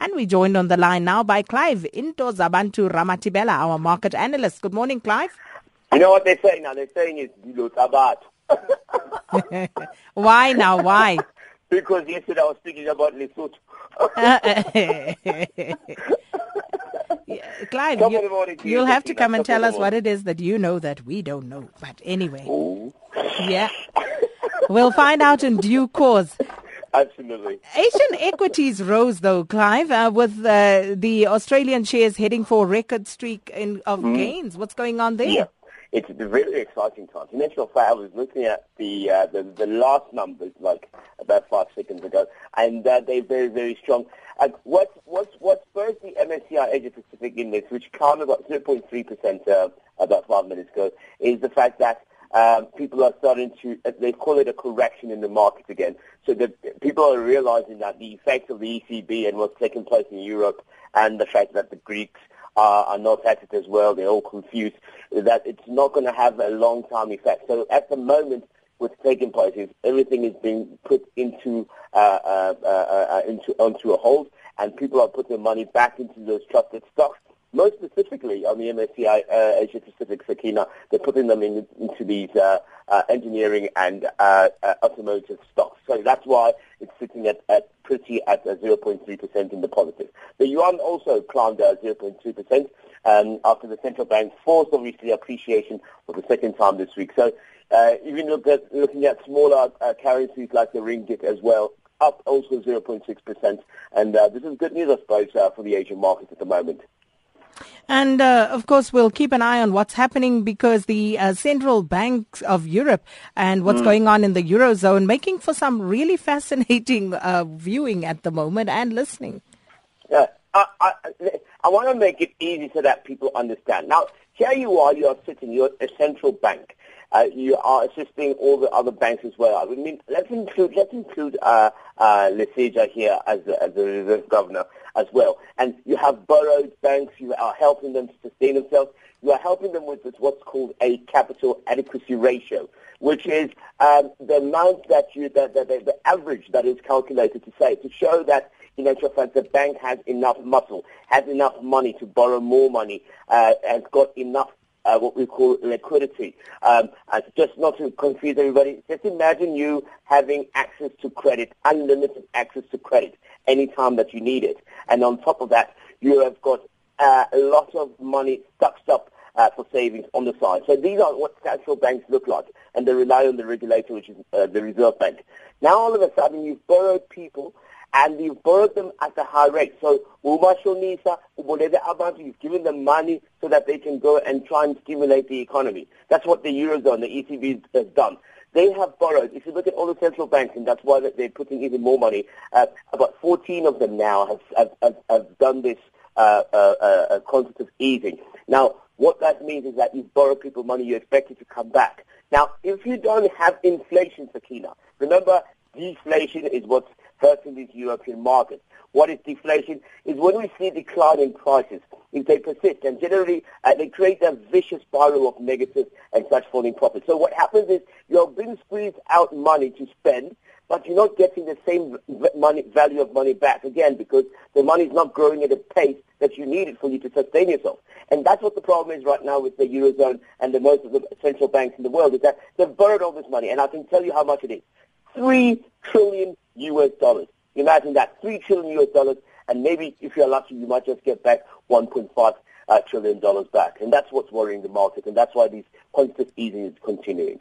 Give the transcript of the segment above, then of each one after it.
And we joined on the line now by Clive Into Zabantu Ramatibela, our market analyst. Good morning, Clive. You know what they're saying now? They're saying it's Tabat. why now? Why? because yesterday I was speaking about Lesotho. yeah, Clive, you, will have to come and tell us what it is that you know that we don't know. But anyway, Ooh. yeah, we'll find out in due course. Absolutely. Asian equities rose though, Clive, uh, with uh, the Australian shares heading for a record streak in, of mm. gains. What's going on there? Yeah. It's a very exciting time. In actual fact, I was looking at the, uh, the the last numbers like about five seconds ago, and uh, they're very very strong. Uh, what's what's what's first the MSCI Asia Pacific Index, which counted about 0.3 percent uh, about five minutes ago, is the fact that um, people are starting to, uh, they call it a correction in the market again. So the, people are realizing that the effects of the ECB and what's taking place in Europe and the fact that the Greeks are, are not at it as well, they're all confused, that it's not going to have a long-term effect. So at the moment, what's taking place is everything is being put into, uh, uh, uh, uh into onto a hold, and people are putting their money back into those trusted stocks most specifically on the MSCI uh, Asia Pacific Sakina, they're putting them in, into these uh, uh, engineering and uh, uh, automotive stocks. So that's why it's sitting at, at pretty at 0.3% in the positive. The yuan also climbed 0.2% um, after the central bank forced obviously appreciation for the second time this week. So uh, even look at, looking at smaller currencies like the ringgit as well, up also 0.6%. And this is good news, I suppose, for the Asian markets at the moment. And uh, of course, we'll keep an eye on what's happening because the uh, central banks of Europe and what's mm. going on in the Eurozone making for some really fascinating uh, viewing at the moment and listening. Yeah, I, I, I want to make it easy so that people understand. Now, here you are, you are sitting, you're a central bank. Uh, you are assisting all the other banks as well. I mean, let's include let's include uh, uh, here as the, as the reserve governor as well. And you have borrowed banks. You are helping them to sustain themselves. You are helping them with what's called a capital adequacy ratio, which is um, the amount that you the, the, the average that is calculated to say to show that in actual fact the bank has enough muscle, has enough money to borrow more money, uh, has got enough uh, what we call liquidity. Um, just not to confuse everybody, just imagine you having access to credit, unlimited access to credit, anytime that you need it. And on top of that, you have got uh, a lot of money stuck up uh, for savings on the side. So these are what central banks look like, and they rely on the regulator, which is uh, the Reserve Bank. Now all of a sudden, you've borrowed people and you've borrowed them at a high rate. So umashonisa, ubolede abantu, you've given them money so that they can go and try and stimulate the economy. That's what the Eurozone, the ECB has done. They have borrowed. If you look at all the central banks, and that's why they're putting even more money, uh, about 14 of them now have, have, have, have done this uh, uh, uh, quantitative easing. Now, what that means is that you borrow people money, you expect it to come back. Now, if you don't have inflation, Sakina, remember, deflation is what's hurting these European markets. What is deflation? Is when we see decline in prices, if they persist, and generally uh, they create a vicious spiral of negative and such falling profits. So what happens is you're being squeezed out money to spend, but you're not getting the same money, value of money back again because the money is not growing at a pace that you need it for you to sustain yourself. And that's what the problem is right now with the Eurozone and the most of the central banks in the world is that they've borrowed all this money. And I can tell you how much it is. Three trillion US dollars. Imagine that, three trillion US dollars, and maybe if you're lucky, you might just get back 1.5 uh, trillion dollars back. And that's what's worrying the market, and that's why these quantitative easing is continuing.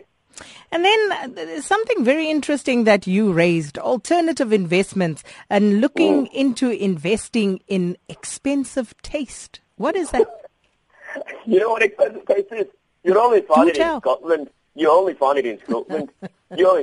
And then uh, something very interesting that you raised alternative investments and looking mm. into investing in expensive taste. What is that? you know what expensive taste is? You only find it in Scotland. You only find it in Scotland.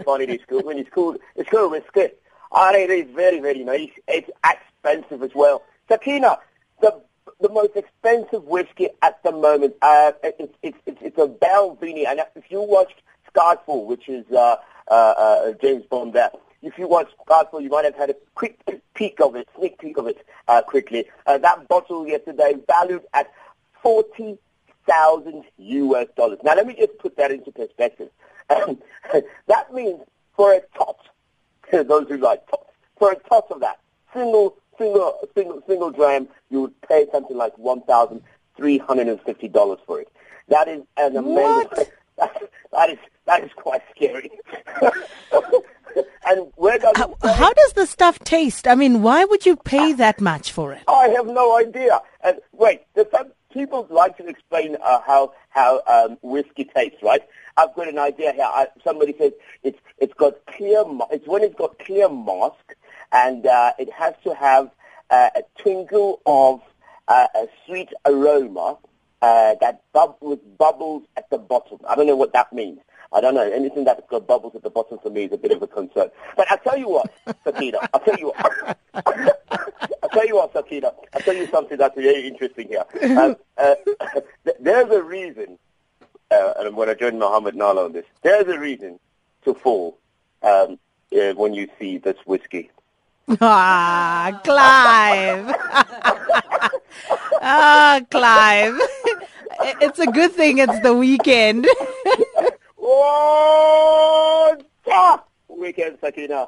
Find it in Scotland. It's called, it's called whiskey. And it is very, very nice. It's expensive as well. Sakina, the the most expensive whiskey at the moment, uh, it's, it's, it's, it's a Balvenie. And if you watched Skyfall, which is uh, uh, uh, James Bond there. If you watch Skyfall, you might have had a quick peek of it, sneak peek of it uh, quickly. Uh, that bottle yesterday valued at 40,000 US dollars. Now let me just put that into perspective. that means for a tot, those who like tots, for a tot of that, single single single single dram, you would pay something like one thousand three hundred and fifty dollars for it. That is an amazing. That, that is that is quite scary. and where does how, how, does the stuff taste? I mean, why would you pay ah. that much for it? I have no idea. And wait, some people like to explain uh, how how um, whiskey tastes, right? I've got an idea here. I, somebody says it's it's got clear. It's when it's got clear mask, and uh, it has to have uh, a twinkle of uh, a sweet aroma uh, that bub- with bubbles at the bottom. I don't know what that means. I don't know. Anything that's got bubbles at the bottom for me is a bit of a concern. But I'll tell you what, Sakina. I'll tell you what. I'll tell you what, Sakina. I'll tell you something that's very interesting here. Um, uh, there's a reason, uh, and I'm going to join Mohammed Nala on this. There's a reason to fall um, uh, when you see this whiskey. Ah, Clive. ah, Clive. It's a good thing it's the weekend. oh, weekend, Sakina.